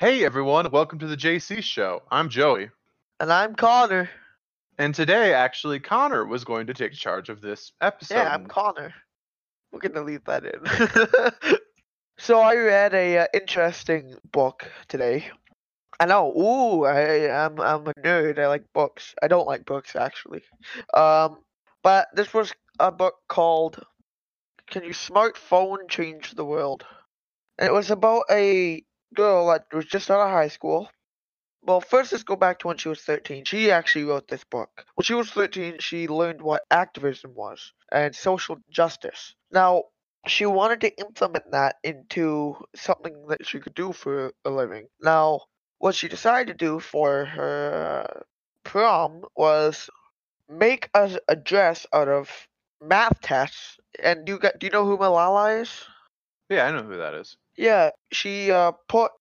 Hey everyone, welcome to the JC Show. I'm Joey. And I'm Connor. And today, actually, Connor was going to take charge of this episode. Yeah, I'm Connor. We're gonna leave that in. so I read a uh, interesting book today. I know. Ooh, I, I'm I'm a nerd. I like books. I don't like books actually. Um, but this was a book called "Can Your Smartphone Change the World?" And it was about a girl that was just out of high school. Well, first let's go back to when she was 13. She actually wrote this book. When she was 13, she learned what activism was and social justice. Now, she wanted to implement that into something that she could do for a living. Now, what she decided to do for her prom was make a, dress out of math tests. And do you, do you know who Malala is? Yeah, I know who that is. Yeah, she uh, put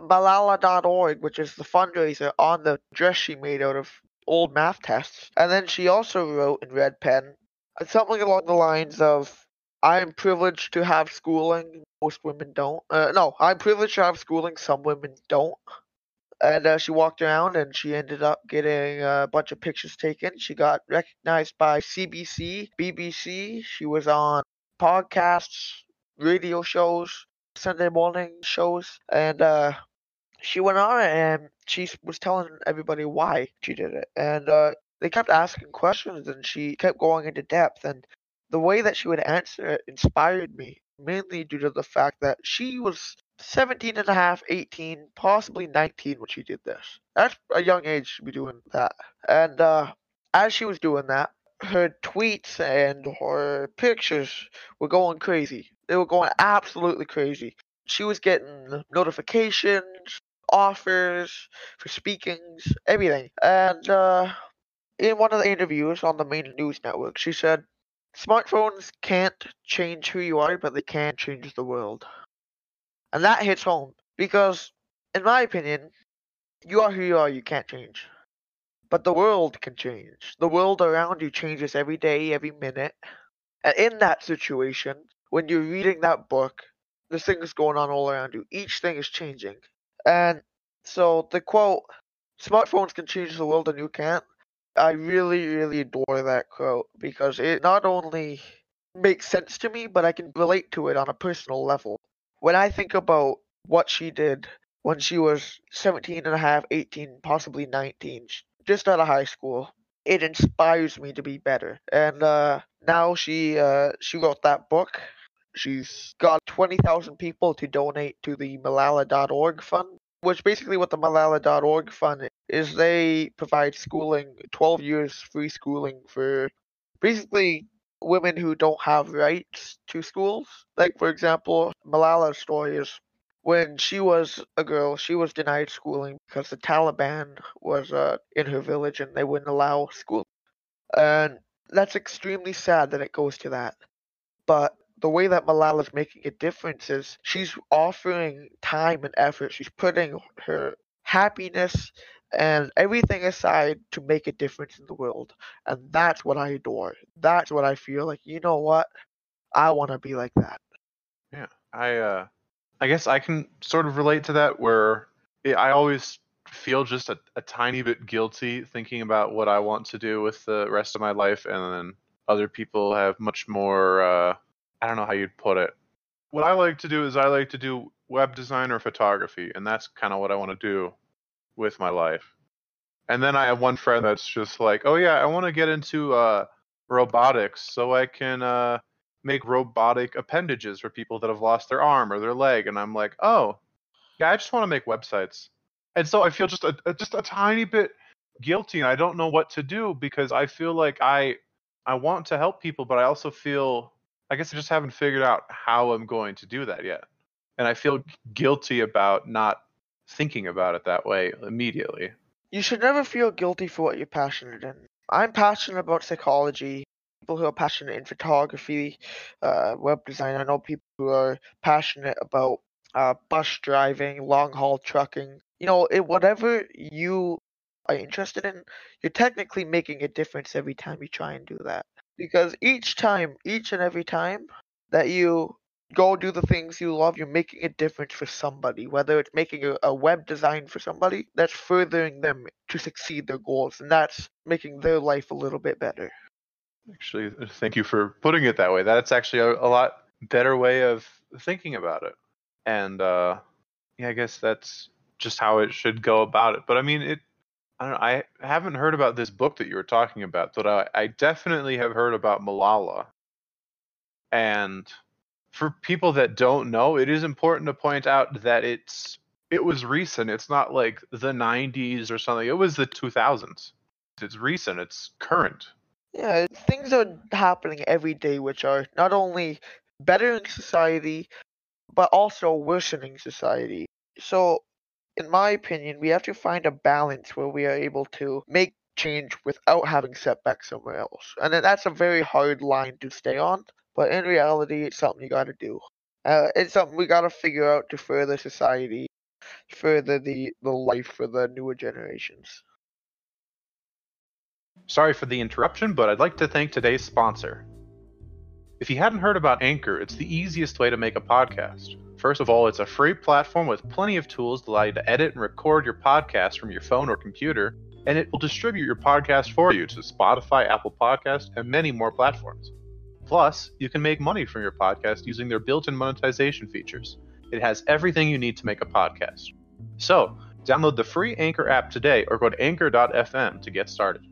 Malala.org, which is the fundraiser, on the dress she made out of old math tests. And then she also wrote in red pen something along the lines of, I am privileged to have schooling, most women don't. Uh, no, I'm privileged to have schooling, some women don't. And uh, she walked around and she ended up getting a bunch of pictures taken. She got recognized by CBC, BBC. She was on podcasts, radio shows, Sunday morning shows, and uh, she went on and she was telling everybody why she did it, and uh, they kept asking questions, and she kept going into depth, and the way that she would answer it inspired me, mainly due to the fact that she was 17 and a half, 18, possibly 19 when she did this. That's a young age to be doing that. And uh, as she was doing that, her tweets and her pictures were going crazy. They were going absolutely crazy. She was getting notifications, offers for speakings, everything. And uh, in one of the interviews on the main news network, she said, Smartphones can't change who you are, but they can change the world. And that hits home because, in my opinion, you are who you are, you can't change. But the world can change. The world around you changes every day, every minute. And in that situation, when you're reading that book, there's things going on all around you. Each thing is changing. And so the quote, smartphones can change the world and you can't, I really, really adore that quote because it not only makes sense to me, but I can relate to it on a personal level. When I think about what she did when she was 17 and a half, 18, possibly 19, just out of high school, it inspires me to be better. And uh, now she uh, she wrote that book. She's got 20,000 people to donate to the Malala.org fund, which basically what the Malala.org fund is they provide schooling, 12 years free schooling for basically women who don't have rights to schools. Like, for example, Malala's story is when she was a girl, she was denied schooling because the Taliban was uh, in her village and they wouldn't allow school. And that's extremely sad that it goes to that. But the way that Malala's making a difference is she's offering time and effort. She's putting her happiness and everything aside to make a difference in the world. And that's what I adore. That's what I feel like, you know what? I want to be like that. Yeah. I uh I guess I can sort of relate to that where I always feel just a, a tiny bit guilty thinking about what I want to do with the rest of my life, and then other people have much more. Uh, I don't know how you'd put it. What I like to do is I like to do web design or photography, and that's kind of what I want to do with my life. And then I have one friend that's just like, "Oh yeah, I want to get into uh, robotics so I can." Uh, make robotic appendages for people that have lost their arm or their leg and i'm like oh yeah i just want to make websites. And so i feel just a, just a tiny bit guilty and i don't know what to do because i feel like i i want to help people but i also feel i guess i just haven't figured out how i'm going to do that yet. And i feel guilty about not thinking about it that way immediately. You should never feel guilty for what you're passionate in. I'm passionate about psychology people who are passionate in photography, uh, web design. I know people who are passionate about uh, bus driving, long haul trucking. You know, it, whatever you are interested in, you're technically making a difference every time you try and do that. Because each time, each and every time that you go do the things you love, you're making a difference for somebody. Whether it's making a, a web design for somebody, that's furthering them to succeed their goals, and that's making their life a little bit better. Actually, thank you for putting it that way. That's actually a, a lot better way of thinking about it. And uh, yeah, I guess that's just how it should go about it. But I mean, it. I. I haven't heard about this book that you were talking about, but I, I definitely have heard about Malala. And for people that don't know, it is important to point out that it's it was recent. It's not like the 90s or something. It was the 2000s. It's recent. It's current. Yeah, things are happening every day which are not only bettering society, but also worsening society. So, in my opinion, we have to find a balance where we are able to make change without having setbacks somewhere else. And that's a very hard line to stay on, but in reality, it's something you gotta do. Uh, it's something we gotta figure out to further society, further the, the life for the newer generations. Sorry for the interruption, but I'd like to thank today's sponsor. If you hadn't heard about Anchor, it's the easiest way to make a podcast. First of all, it's a free platform with plenty of tools to allow you to edit and record your podcast from your phone or computer, and it will distribute your podcast for you to Spotify, Apple Podcast, and many more platforms. Plus, you can make money from your podcast using their built in monetization features. It has everything you need to make a podcast. So, download the free Anchor app today or go to anchor.fm to get started.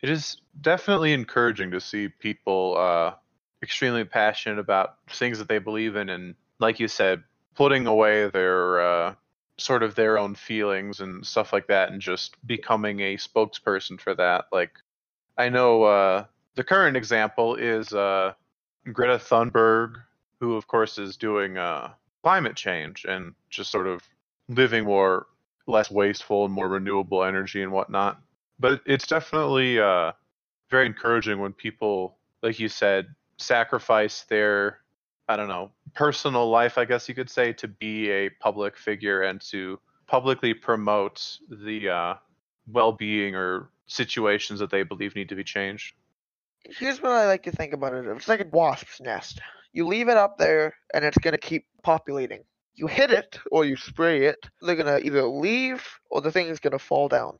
It is definitely encouraging to see people uh, extremely passionate about things that they believe in, and like you said, putting away their uh, sort of their own feelings and stuff like that, and just becoming a spokesperson for that. Like, I know uh, the current example is uh, Greta Thunberg, who of course is doing uh, climate change and just sort of living more less wasteful and more renewable energy and whatnot but it's definitely uh, very encouraging when people, like you said, sacrifice their, I don't know, personal life, I guess you could say, to be a public figure and to publicly promote the uh, well-being or situations that they believe need to be changed. Here's what I like to think about it. It's like a wasp's nest. You leave it up there, and it's gonna keep populating. You hit it or you spray it, they're gonna either leave or the thing is gonna fall down.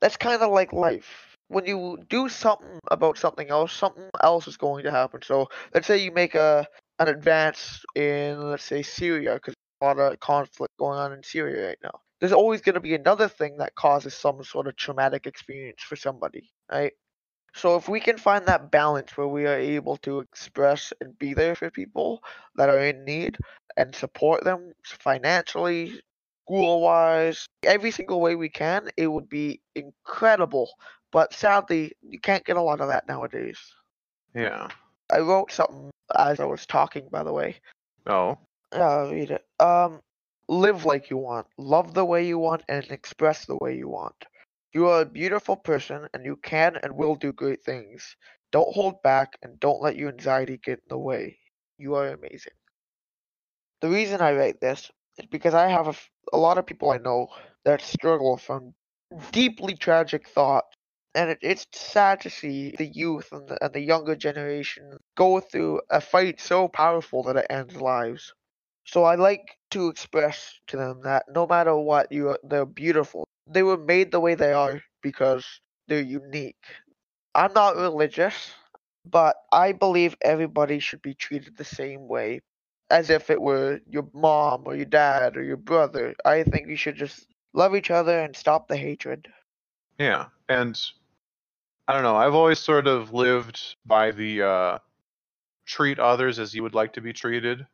That's kind of like life. When you do something about something else, something else is going to happen. So let's say you make a an advance in let's say Syria because a lot of conflict going on in Syria right now. There's always going to be another thing that causes some sort of traumatic experience for somebody, right? So if we can find that balance where we are able to express and be there for people that are in need and support them financially, school wise, every single way we can, it would be incredible. But sadly, you can't get a lot of that nowadays. Yeah. I wrote something as I was talking, by the way. Oh. Yeah, I'll read it. Um, live like you want, love the way you want, and express the way you want. You are a beautiful person, and you can and will do great things. Don't hold back, and don't let your anxiety get in the way. You are amazing. The reason I write this is because I have a, a lot of people I know that struggle from deeply tragic thoughts. And it, it's sad to see the youth and the, and the younger generation go through a fight so powerful that it ends lives. So I like to express to them that no matter what, you are, they're beautiful. They were made the way they are because they're unique. I'm not religious, but I believe everybody should be treated the same way as if it were your mom or your dad or your brother. I think you should just love each other and stop the hatred. Yeah, and I don't know. I've always sort of lived by the uh, treat others as you would like to be treated,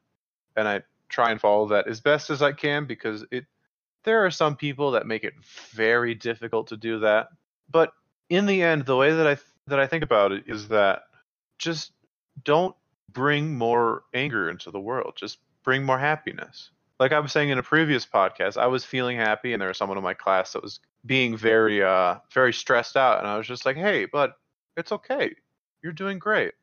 and I try and follow that as best as I can because it. There are some people that make it very difficult to do that, but in the end, the way that I th- that I think about it is that just don't bring more anger into the world. Just bring more happiness. Like I was saying in a previous podcast, I was feeling happy, and there was someone in my class that was being very, uh, very stressed out, and I was just like, "Hey, but it's okay. You're doing great."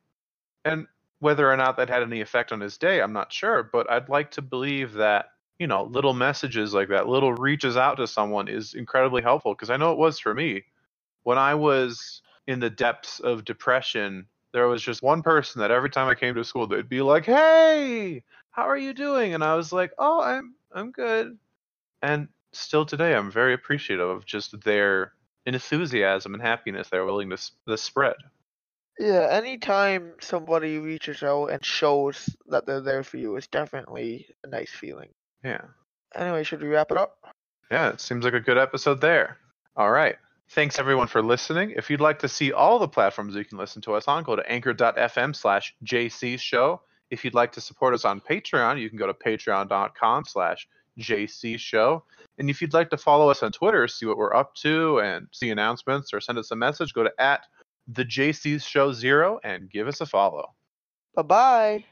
And whether or not that had any effect on his day, I'm not sure, but I'd like to believe that you know, little messages like that, little reaches out to someone is incredibly helpful because I know it was for me when I was in the depths of depression there was just one person that every time I came to school, they'd be like, "Hey, how are you doing?" And I was like, "Oh, I'm I'm good." And still today, I'm very appreciative of just their enthusiasm and happiness they're willing to, to spread. Yeah, anytime somebody reaches out and shows that they're there for you is definitely a nice feeling. Yeah. Anyway, should we wrap it up? Yeah, it seems like a good episode there. All right. Thanks everyone for listening. If you'd like to see all the platforms you can listen to us on, go to anchor.fm slash JC show. If you'd like to support us on Patreon, you can go to patreon.com slash JC show. And if you'd like to follow us on Twitter, see what we're up to and see announcements or send us a message, go to at the JC show zero and give us a follow. Bye bye.